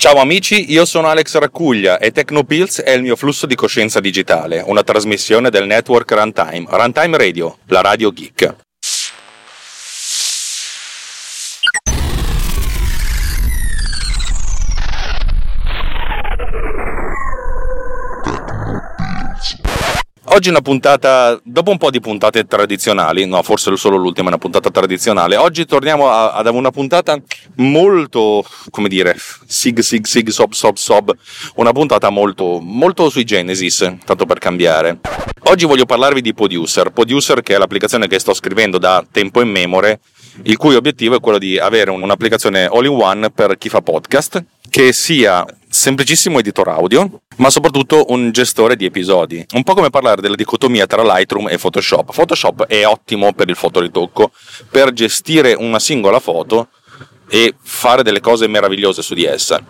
Ciao amici, io sono Alex Raccuglia e Tecnopills è il mio flusso di coscienza digitale, una trasmissione del network Runtime, Runtime Radio, la radio geek. Oggi una puntata, dopo un po' di puntate tradizionali, no, forse solo l'ultima è una puntata tradizionale. Oggi torniamo ad una puntata molto, come dire, sig sig sig sob sob sob, una puntata molto, molto sui Genesis, tanto per cambiare. Oggi voglio parlarvi di Producer, Producer che è l'applicazione che sto scrivendo da tempo in memore, il cui obiettivo è quello di avere un'applicazione all-in-one per chi fa podcast, che sia semplicissimo editor audio, ma soprattutto un gestore di episodi. Un po' come parlare della dicotomia tra Lightroom e Photoshop. Photoshop è ottimo per il fotoritocco, per gestire una singola foto e fare delle cose meravigliose su di essa.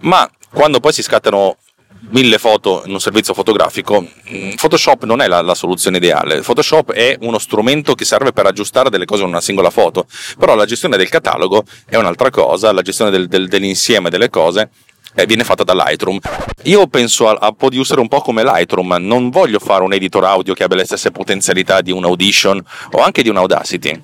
Ma quando poi si scattano mille foto in un servizio fotografico, mm, Photoshop non è la, la, soluzione ideale. Photoshop è uno strumento che serve per aggiustare delle cose in una singola foto, però la gestione del catalogo è un'altra cosa, la gestione del, del, dell'insieme delle cose eh, viene fatta da Lightroom. Io penso a, a Producer un po' come Lightroom, non voglio fare un editor audio che abbia le stesse potenzialità di un Audition o anche di un Audacity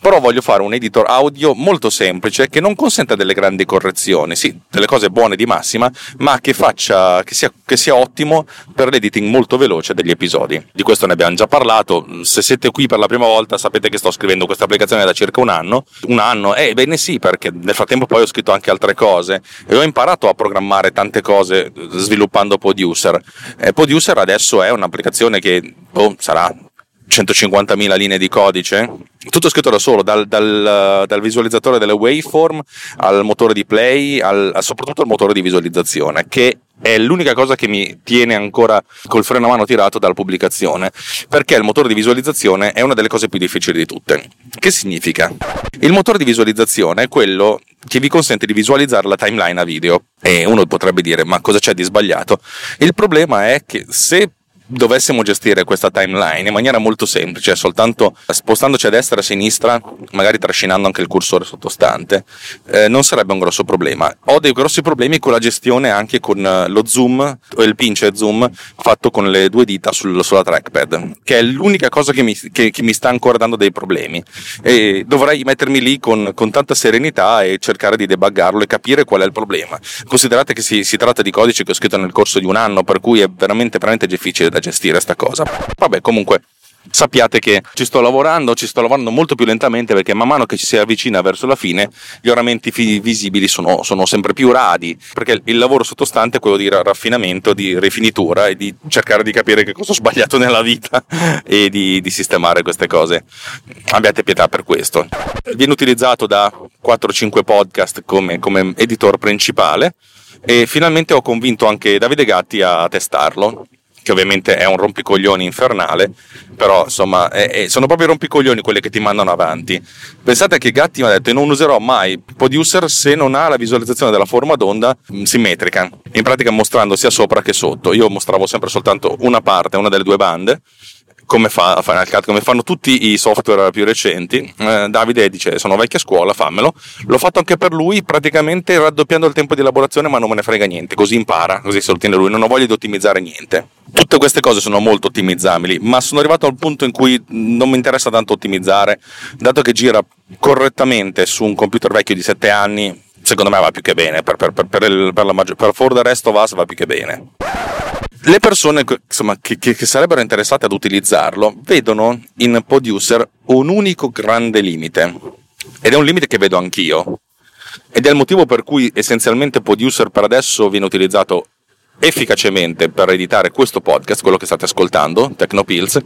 però voglio fare un editor audio molto semplice che non consenta delle grandi correzioni, sì, delle cose buone di massima, ma che, faccia, che, sia, che sia ottimo per l'editing molto veloce degli episodi. Di questo ne abbiamo già parlato, se siete qui per la prima volta sapete che sto scrivendo questa applicazione da circa un anno, un anno, eh bene sì, perché nel frattempo poi ho scritto anche altre cose e ho imparato a programmare tante cose sviluppando Producer. Eh, Producer adesso è un'applicazione che oh, sarà 150.000 linee di codice, tutto scritto da solo, dal, dal, dal visualizzatore delle waveform al motore di play, al, soprattutto al motore di visualizzazione, che è l'unica cosa che mi tiene ancora col freno a mano tirato dalla pubblicazione, perché il motore di visualizzazione è una delle cose più difficili di tutte. Che significa? Il motore di visualizzazione è quello che vi consente di visualizzare la timeline a video. E uno potrebbe dire, ma cosa c'è di sbagliato? Il problema è che se dovessimo gestire questa timeline in maniera molto semplice, soltanto spostandoci a destra e a sinistra, magari trascinando anche il cursore sottostante, eh, non sarebbe un grosso problema. Ho dei grossi problemi con la gestione anche con eh, lo zoom il pinch zoom fatto con le due dita sul, sulla trackpad, che è l'unica cosa che mi, che, che mi, sta ancora dando dei problemi. E dovrei mettermi lì con, con, tanta serenità e cercare di debuggarlo e capire qual è il problema. Considerate che si, si tratta di codici che ho scritto nel corso di un anno, per cui è veramente, veramente difficile da gestire sta cosa. Vabbè, comunque sappiate che ci sto lavorando, ci sto lavorando molto più lentamente perché man mano che ci si avvicina verso la fine gli oramenti visibili sono, sono, sempre più radi perché il lavoro sottostante è quello di raffinamento, di rifinitura e di cercare di capire che cosa ho sbagliato nella vita e di, di sistemare queste cose. Abbiate pietà per questo. Viene utilizzato da 4-5 podcast come, come editor principale e finalmente ho convinto anche Davide Gatti a testarlo che ovviamente è un rompicoglioni infernale, però insomma è, è, sono proprio i rompicoglioni quelli che ti mandano avanti. Pensate che Gatti mi ha detto non userò mai Producer se non ha la visualizzazione della forma d'onda mm, simmetrica, in pratica mostrando sia sopra che sotto. Io mostravo sempre soltanto una parte, una delle due bande, come fa Final Cut, come fanno tutti i software più recenti. Eh, Davide dice: Sono vecchia scuola, fammelo. L'ho fatto anche per lui, praticamente raddoppiando il tempo di elaborazione, ma non me ne frega niente. Così impara, così se lo tiene lui. Non ho voglia di ottimizzare niente. Tutte queste cose sono molto ottimizzabili, ma sono arrivato al punto in cui non mi interessa tanto ottimizzare, dato che gira correttamente su un computer vecchio di 7 anni. Secondo me va più che bene, per, per, per, il, per, la maggior, per For the Rest of va più che bene le persone insomma, che, che, sarebbero interessate ad utilizzarlo vedono in Producer un unico grande limite ed è un limite che vedo anch'io ed è il motivo per cui essenzialmente Producer per adesso viene utilizzato efficacemente per editare questo podcast, quello che state ascoltando, Tecnopills,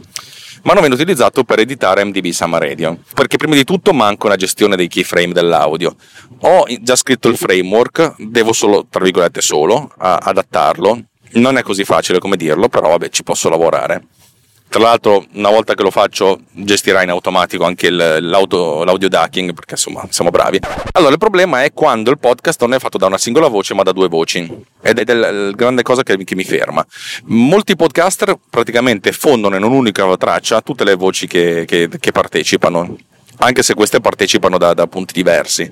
ma non viene utilizzato per editare MDB Summer Radio, perché prima di tutto manca una gestione dei keyframe dell'audio. Ho già scritto il framework, devo solo, tra virgolette, solo adattarlo. Non è così facile come dirlo, però vabbè, ci posso lavorare. Tra l'altro, una volta che lo faccio, gestirà in automatico anche l'audio, l'audio ducking, perché insomma siamo bravi. Allora, il problema è quando il podcast non è fatto da una singola voce, ma da due voci. Ed è la grande cosa che, che, mi ferma. Molti podcaster praticamente fondono in un'unica traccia tutte le voci che, che, che partecipano, anche se queste partecipano da, da punti diversi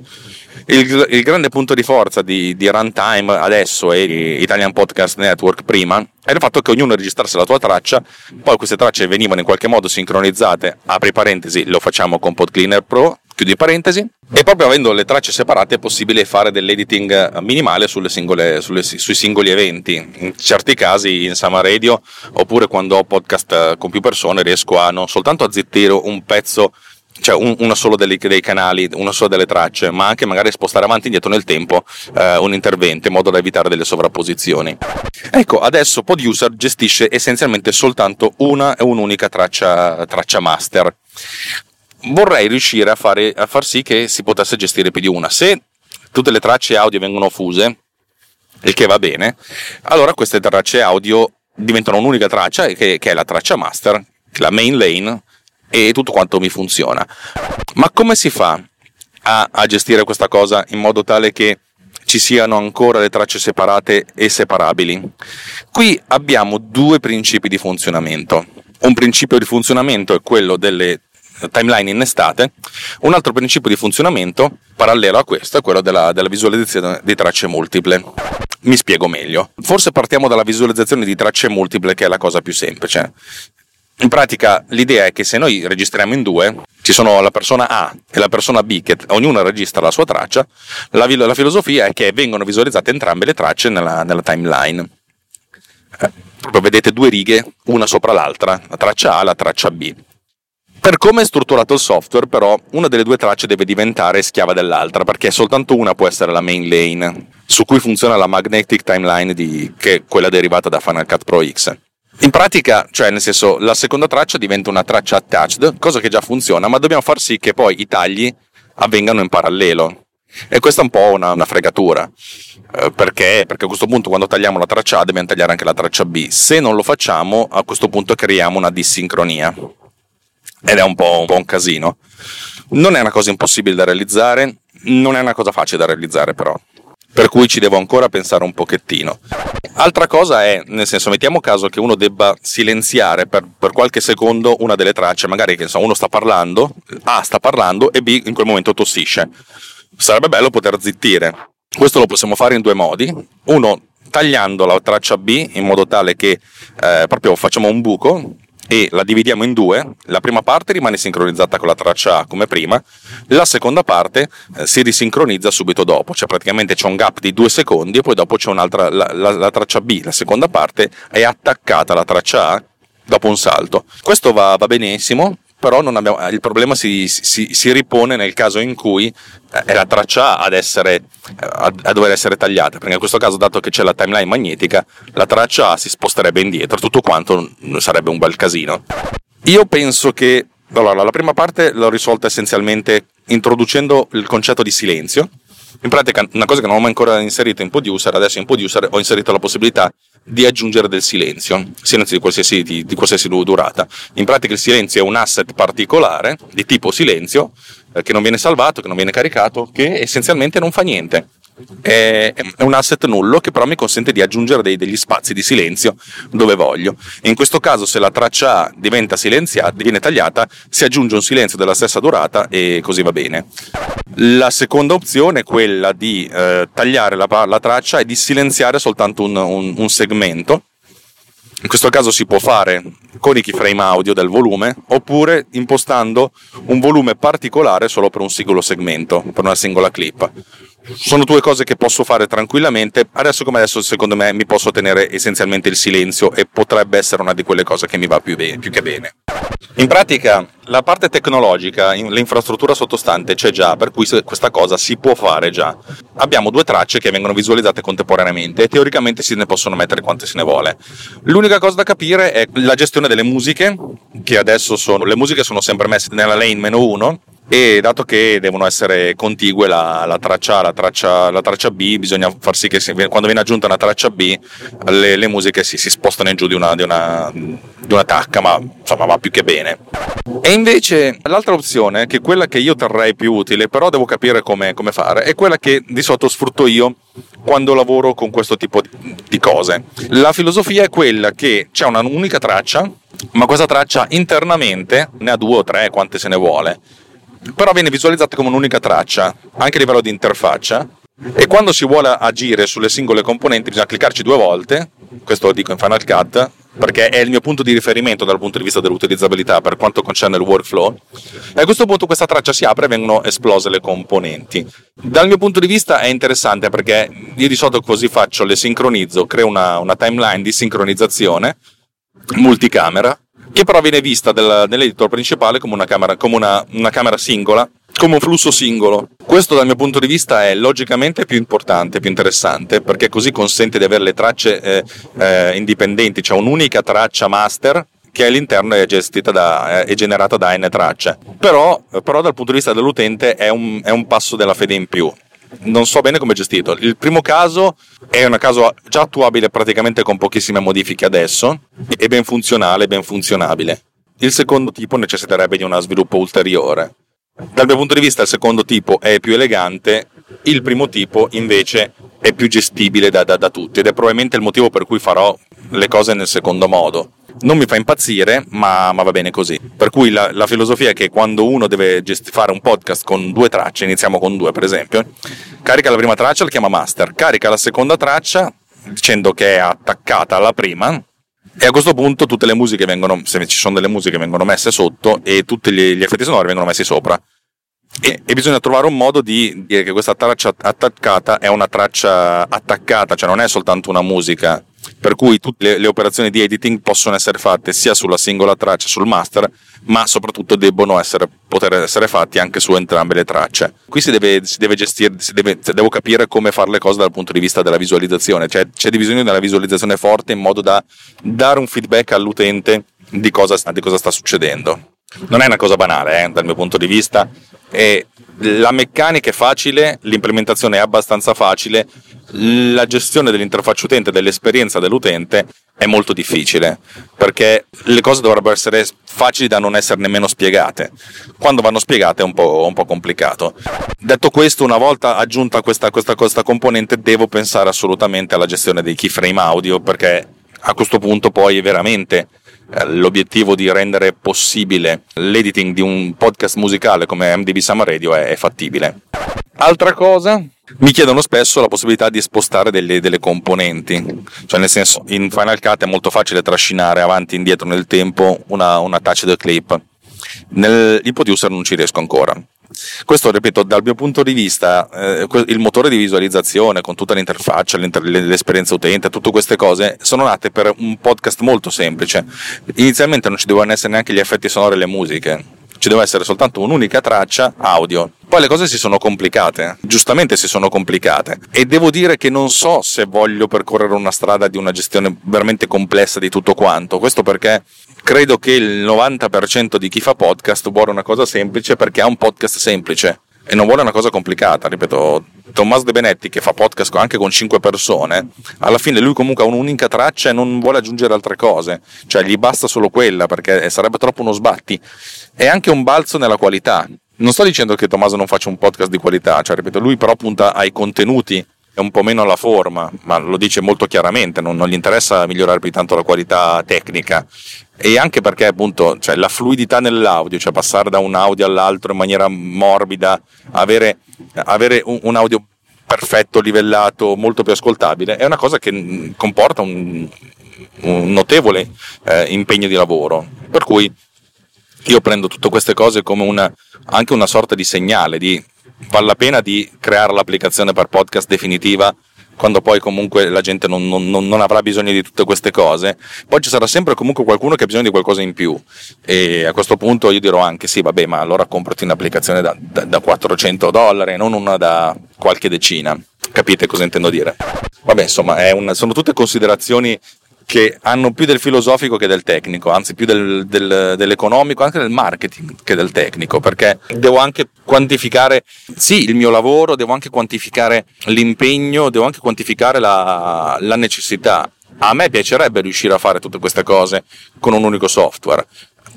il, il, grande punto di forza di, di, Runtime adesso e Italian Podcast Network prima è il fatto che ognuno registrasse la tua traccia, poi queste tracce venivano in qualche modo sincronizzate, apri parentesi, lo facciamo con PodCleaner Pro, chiudi parentesi, e proprio avendo le tracce separate è possibile fare dell'editing minimale singole, sulle, sui singoli eventi. In certi casi in Sama Radio, oppure quando ho podcast con più persone, riesco a non soltanto a zittire un pezzo cioè un, uno solo dei, dei, canali, una sola delle tracce, ma anche magari spostare avanti e indietro nel tempo eh, un intervento in modo da evitare delle sovrapposizioni. Ecco, adesso Poduser gestisce essenzialmente soltanto una e un'unica traccia, traccia master. Vorrei riuscire a, fare, a far sì che si potesse gestire più di una. Se tutte le tracce audio vengono fuse, il che va bene, allora queste tracce audio diventano un'unica traccia che, che è la traccia master, la main lane, e tutto quanto mi funziona. Ma come si fa a, a gestire questa cosa in modo tale che ci siano ancora le tracce separate e separabili? Qui abbiamo due principi di funzionamento. Un principio di funzionamento è quello delle timeline innestate, un altro principio di funzionamento parallelo a questo è quello della, della, visualizzazione di tracce multiple. Mi spiego meglio. Forse partiamo dalla visualizzazione di tracce multiple che è la cosa più semplice. In pratica l'idea è che se noi registriamo in due, ci sono la persona A e la persona B che ognuno registra la sua traccia, la, la filosofia è che vengono visualizzate entrambe le tracce nella, nella timeline. Eh, proprio vedete due righe, una sopra l'altra, la traccia A e la traccia B. Per come è strutturato il software, però, una delle due tracce deve diventare schiava dell'altra, perché soltanto una può essere la main lane, su cui funziona la magnetic timeline, di, che è quella derivata da Final Cut Pro X. In pratica, cioè nel senso, la seconda traccia diventa una traccia attached, cosa che già funziona, ma dobbiamo far sì che poi i tagli avvengano in parallelo. E questa è un po' una, una fregatura. Eh, perché? Perché a questo punto quando tagliamo la traccia A dobbiamo tagliare anche la traccia B. Se non lo facciamo, a questo punto creiamo una dissincronia. Ed è un po', un po' un casino. Non è una cosa impossibile da realizzare, non è una cosa facile da realizzare però per cui ci devo ancora pensare un pochettino. Altra cosa è, nel senso, mettiamo caso che uno debba silenziare per, per qualche secondo una delle tracce, magari che insomma, uno sta parlando, A sta parlando e B in quel momento tossisce. Sarebbe bello poter zittire. Questo lo possiamo fare in due modi. Uno, tagliando la traccia B in modo tale che eh, proprio facciamo un buco e la dividiamo in due, la prima parte rimane sincronizzata con la traccia A come prima, la seconda parte eh, si risincronizza subito dopo, cioè praticamente c'è un gap di due secondi e poi dopo c'è un'altra, la, la, la traccia B, la seconda parte è attaccata alla traccia A dopo un salto. Questo va, va benissimo, però abbiamo, il problema si, si, si, ripone nel caso in cui eh, è la traccia A ad essere, a, a, dover essere tagliata, perché in questo caso, dato che c'è la timeline magnetica, la traccia A si sposterebbe indietro, tutto quanto sarebbe un bel casino. Io penso che allora, la prima parte l'ho risolta essenzialmente introducendo il concetto di silenzio. In pratica, una cosa che non ho mai ancora inserito in Producer, adesso in Producer ho inserito la possibilità di aggiungere del silenzio, silenzio di qualsiasi, di, di qualsiasi durata. In pratica il silenzio è un asset particolare di tipo silenzio eh, che non viene salvato, che non viene caricato, che essenzialmente non fa niente. È, un asset nullo che però mi consente di aggiungere dei, degli spazi di silenzio dove voglio. In questo caso, se la traccia A diventa silenziata, viene tagliata, si aggiunge un silenzio della stessa durata e così va bene. La seconda opzione è quella di eh, tagliare la, la, traccia e di silenziare soltanto un, un, un segmento. In questo caso si può fare con i keyframe audio del volume oppure impostando un volume particolare solo per un singolo segmento, per una singola clip. Sono due cose che posso fare tranquillamente. Adesso come adesso, secondo me, mi posso tenere essenzialmente il silenzio e potrebbe essere una di quelle cose che mi va più, bene, più che bene. In pratica, la parte tecnologica, l'infrastruttura sottostante c'è già, per cui questa cosa si può fare già. Abbiamo due tracce che vengono visualizzate contemporaneamente e teoricamente se ne possono mettere quante se ne vuole. L'unica cosa da capire è la gestione delle musiche, che adesso sono, le musiche sono sempre messe nella lane meno 1 e dato che devono essere contigue la, la, traccia A, la traccia, la traccia B, bisogna far sì che si, quando viene aggiunta una traccia B le, le musiche si, si, spostano in giù di una, di, una, di una tacca, ma insomma va più che bene. E invece l'altra opzione, che è quella che io terrei più utile, però devo capire come, come fare, è quella che di solito sfrutto io quando lavoro con questo tipo di cose. La filosofia è quella che c'è una unica traccia, ma questa traccia internamente ne ha due o tre, quante se ne vuole però viene visualizzata come un'unica traccia, anche a livello di interfaccia. E quando si vuole agire sulle singole componenti bisogna cliccarci due volte, questo lo dico in Final Cut, perché è il mio punto di riferimento dal punto di vista dell'utilizzabilità per quanto concerne il workflow. E a questo punto questa traccia si apre e vengono esplose le componenti. Dal mio punto di vista è interessante perché io di solito così faccio, le sincronizzo, creo una, una timeline di sincronizzazione multicamera che però viene vista del, nell'editor principale come una camera, come una, una camera singola come un flusso singolo. Questo dal mio punto di vista è logicamente più importante, più interessante, perché così consente di avere le tracce eh, eh, indipendenti, cioè un'unica traccia master che all'interno è gestita da, è generata da n tracce. Però, però dal punto di vista dell'utente è un, è un passo della fede in più non so bene come è gestito. Il primo caso è un caso già attuabile praticamente con pochissime modifiche adesso e ben funzionale, ben funzionabile. Il secondo tipo necessiterebbe di uno sviluppo ulteriore. Dal mio punto di vista il secondo tipo è più elegante, il primo tipo invece è più gestibile da, da, da tutti ed è probabilmente il motivo per cui farò le cose nel secondo modo non mi fa impazzire, ma, ma va bene così. Per cui la, la, filosofia è che quando uno deve gest- fare un podcast con due tracce, iniziamo con due per esempio, carica la prima traccia, la chiama master, carica la seconda traccia dicendo che è attaccata alla prima e a questo punto tutte le musiche vengono, se ci sono delle musiche, vengono messe sotto e tutti gli, gli effetti sonori vengono messi sopra. E, e, bisogna trovare un modo di dire che questa traccia attaccata è una traccia attaccata, cioè non è soltanto una musica per cui tutte le, le, operazioni di editing possono essere fatte sia sulla singola traccia, sul master, ma soprattutto debbono essere, poter essere fatti anche su entrambe le tracce. Qui si deve, si deve gestire, si deve, devo capire come fare le cose dal punto di vista della visualizzazione, cioè c'è bisogno della visualizzazione forte in modo da dare un feedback all'utente di cosa, di cosa sta succedendo. Non è una cosa banale, eh, dal mio punto di vista, e la meccanica è facile, l'implementazione è abbastanza facile, la gestione dell'interfaccia utente, dell'esperienza dell'utente è molto difficile perché le cose dovrebbero essere facili da non essere nemmeno spiegate. Quando vanno spiegate è un po', un po complicato. Detto questo, una volta aggiunta questa, questa, questa componente, devo pensare assolutamente alla gestione dei keyframe audio perché a questo punto poi veramente l'obiettivo di rendere possibile l'editing di un podcast musicale come MDB Summer Radio è, è fattibile. Altra cosa, mi chiedono spesso la possibilità di spostare delle, delle, componenti, cioè nel senso in Final Cut è molto facile trascinare avanti e indietro nel tempo una, una touch the clip, nel, il producer non ci riesco ancora. Questo, ripeto, dal mio punto di vista, eh, il motore di visualizzazione con tutta l'interfaccia, l'esperienza utente, tutte queste cose sono nate per un podcast molto semplice. Inizialmente non ci dovevano essere neanche gli effetti sonori e le musiche, ci deve essere soltanto un'unica traccia audio. Poi le cose si sono complicate, giustamente si sono complicate e devo dire che non so se voglio percorrere una strada di una gestione veramente complessa di tutto quanto, questo perché credo che il 90% di chi fa podcast vuole una cosa semplice perché ha un podcast semplice e non vuole una cosa complicata, ripeto, Tommaso De Benetti che fa podcast anche con 5 persone, alla fine lui comunque ha un'unica traccia e non vuole aggiungere altre cose, cioè gli basta solo quella perché sarebbe troppo uno sbatti. È anche un balzo nella qualità. Non sto dicendo che Tommaso non faccia un podcast di qualità, cioè ripeto, lui però punta ai contenuti e un po' meno alla forma, ma lo dice molto chiaramente, non, non gli interessa migliorare più tanto la qualità tecnica e anche perché appunto cioè, la fluidità nell'audio, cioè passare da un audio all'altro in maniera morbida, avere, avere un, un, audio perfetto, livellato, molto più ascoltabile, è una cosa che comporta un, un notevole eh, impegno di lavoro. Per cui io prendo tutte queste cose come una, anche una sorta di segnale di vale la pena di creare l'applicazione per podcast definitiva quando poi comunque la gente non, non, non, avrà bisogno di tutte queste cose, poi ci sarà sempre comunque qualcuno che ha bisogno di qualcosa in più e a questo punto io dirò anche sì vabbè ma allora comprati un'applicazione da, da, da 400 dollari non una da qualche decina, capite cosa intendo dire? Vabbè insomma un, sono tutte considerazioni che hanno più del filosofico che del tecnico, anzi più del, del, dell'economico, anche del marketing che del tecnico, perché devo anche quantificare, sì, il mio lavoro, devo anche quantificare l'impegno, devo anche quantificare la, la necessità. A me piacerebbe riuscire a fare tutte queste cose con un unico software.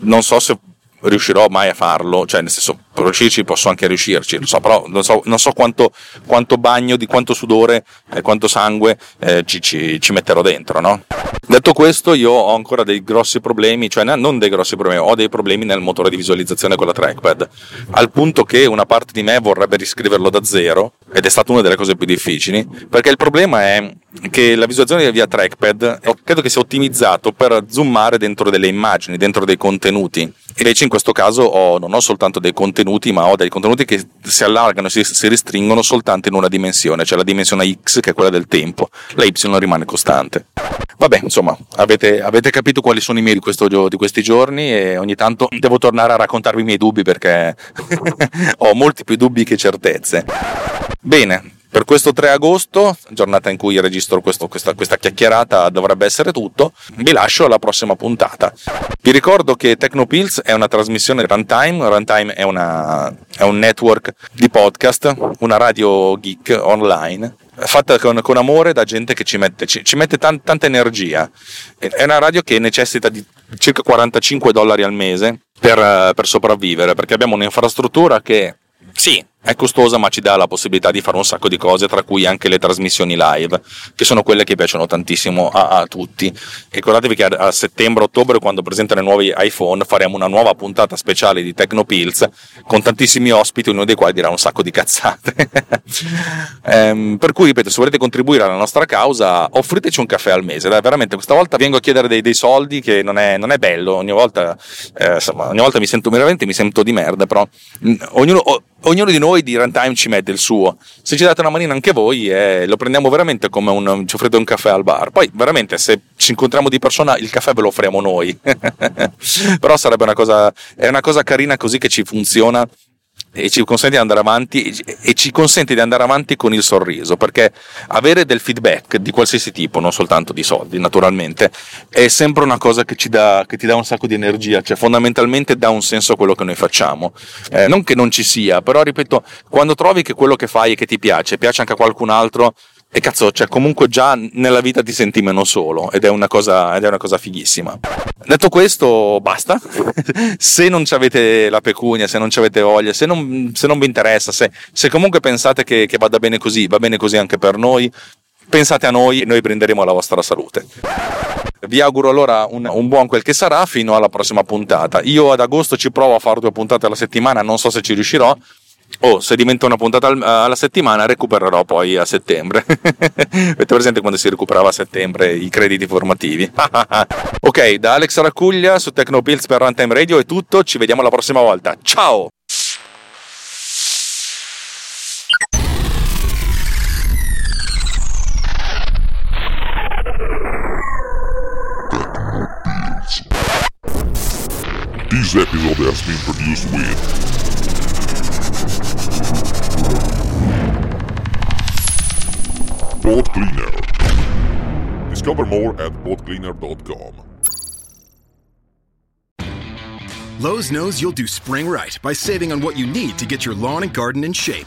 Non so se riuscirò mai a farlo, cioè nel senso riuscirci posso anche riuscirci, non so, però non so, non so quanto, quanto, bagno, di quanto sudore eh, quanto sangue eh, ci, ci, ci, metterò dentro, no? Detto questo io ho ancora dei grossi problemi, cioè non dei grossi problemi, ho dei problemi nel motore di visualizzazione con la trackpad, al punto che una parte di me vorrebbe riscriverlo da zero ed è stata una delle cose più difficili, perché il problema è che la visualizzazione via trackpad credo che sia ottimizzato per zoomare dentro delle immagini, dentro dei contenuti. Invece in questo caso ho, non ho soltanto dei contenuti, ma ho dei contenuti che si allargano, si, si restringono soltanto in una dimensione, cioè la dimensione X che è quella del tempo, la Y rimane costante. Vabbè, insomma, avete, avete capito quali sono i miei di, questo, di questi giorni e ogni tanto devo tornare a raccontarvi i miei dubbi perché ho molti più dubbi che certezze. Bene, per questo 3 agosto, giornata in cui registro questo, questa, questa, chiacchierata, dovrebbe essere tutto. Vi lascio alla prossima puntata. Vi ricordo che Tecnopills è una trasmissione runtime. Runtime è, una, è un network di podcast, una radio geek online fatta con, con, amore da gente che ci mette, ci, ci mette tan, tanta energia. È una radio che necessita di circa 45 dollari al mese per, per sopravvivere, perché abbiamo un'infrastruttura che sì, è costosa ma ci dà la possibilità di fare un sacco di cose, tra cui anche le trasmissioni live, che sono quelle che piacciono tantissimo a, a tutti. Ricordatevi che a, a settembre-ottobre, quando presentano i nuovi iPhone, faremo una nuova puntata speciale di Tecnopills con tantissimi ospiti, uno dei quali dirà un sacco di cazzate. ehm, per cui, ripeto, se volete contribuire alla nostra causa, offriteci un caffè al mese. Dai, veramente, questa volta vengo a chiedere dei, dei soldi che non è, non è bello. Ogni volta, eh, insomma, ogni volta mi sento veramente mi sento di merda, però mh, ognuno, ognuno di noi di Runtime ci mette il suo. Se ci date una manina anche voi, eh, lo prendiamo veramente come un, ci offrite un caffè al bar. Poi, veramente, se ci incontriamo di persona, il caffè ve lo offriamo noi. Però sarebbe una cosa, è una cosa carina così che ci funziona e ci consente di andare avanti e ci consente di andare avanti con il sorriso perché avere del feedback di qualsiasi tipo non soltanto di soldi naturalmente è sempre una cosa che, ci dà, che ti dà un sacco di energia cioè fondamentalmente dà un senso a quello che noi facciamo. Eh, non che non ci sia però ripeto quando trovi che quello che fai e che ti piace piace anche a qualcun altro e cazzo, cioè comunque già nella vita ti senti meno solo ed è una cosa, ed è una cosa fighissima. Detto questo, basta. se non avete la pecunia, se non avete voglia, se non, se non vi interessa, se, se comunque pensate che, che vada bene così, va bene così anche per noi, pensate a noi e noi prenderemo la vostra salute. Vi auguro allora un, un, buon quel che sarà fino alla prossima puntata. Io ad agosto ci provo a fare due puntate alla settimana, non so se ci riuscirò, Oh, se diventa una puntata alla settimana, recupererò poi a settembre. Avete presente quando si recuperava a settembre i crediti formativi? ok, da Alex Raccuglia su Tecnopills per Runtime Radio è tutto. Ci vediamo la prossima volta. Ciao! This episode has been produced with Boat Cleaner. Discover more at boatcleaner.com. Lowe's knows you'll do spring right by saving on what you need to get your lawn and garden in shape.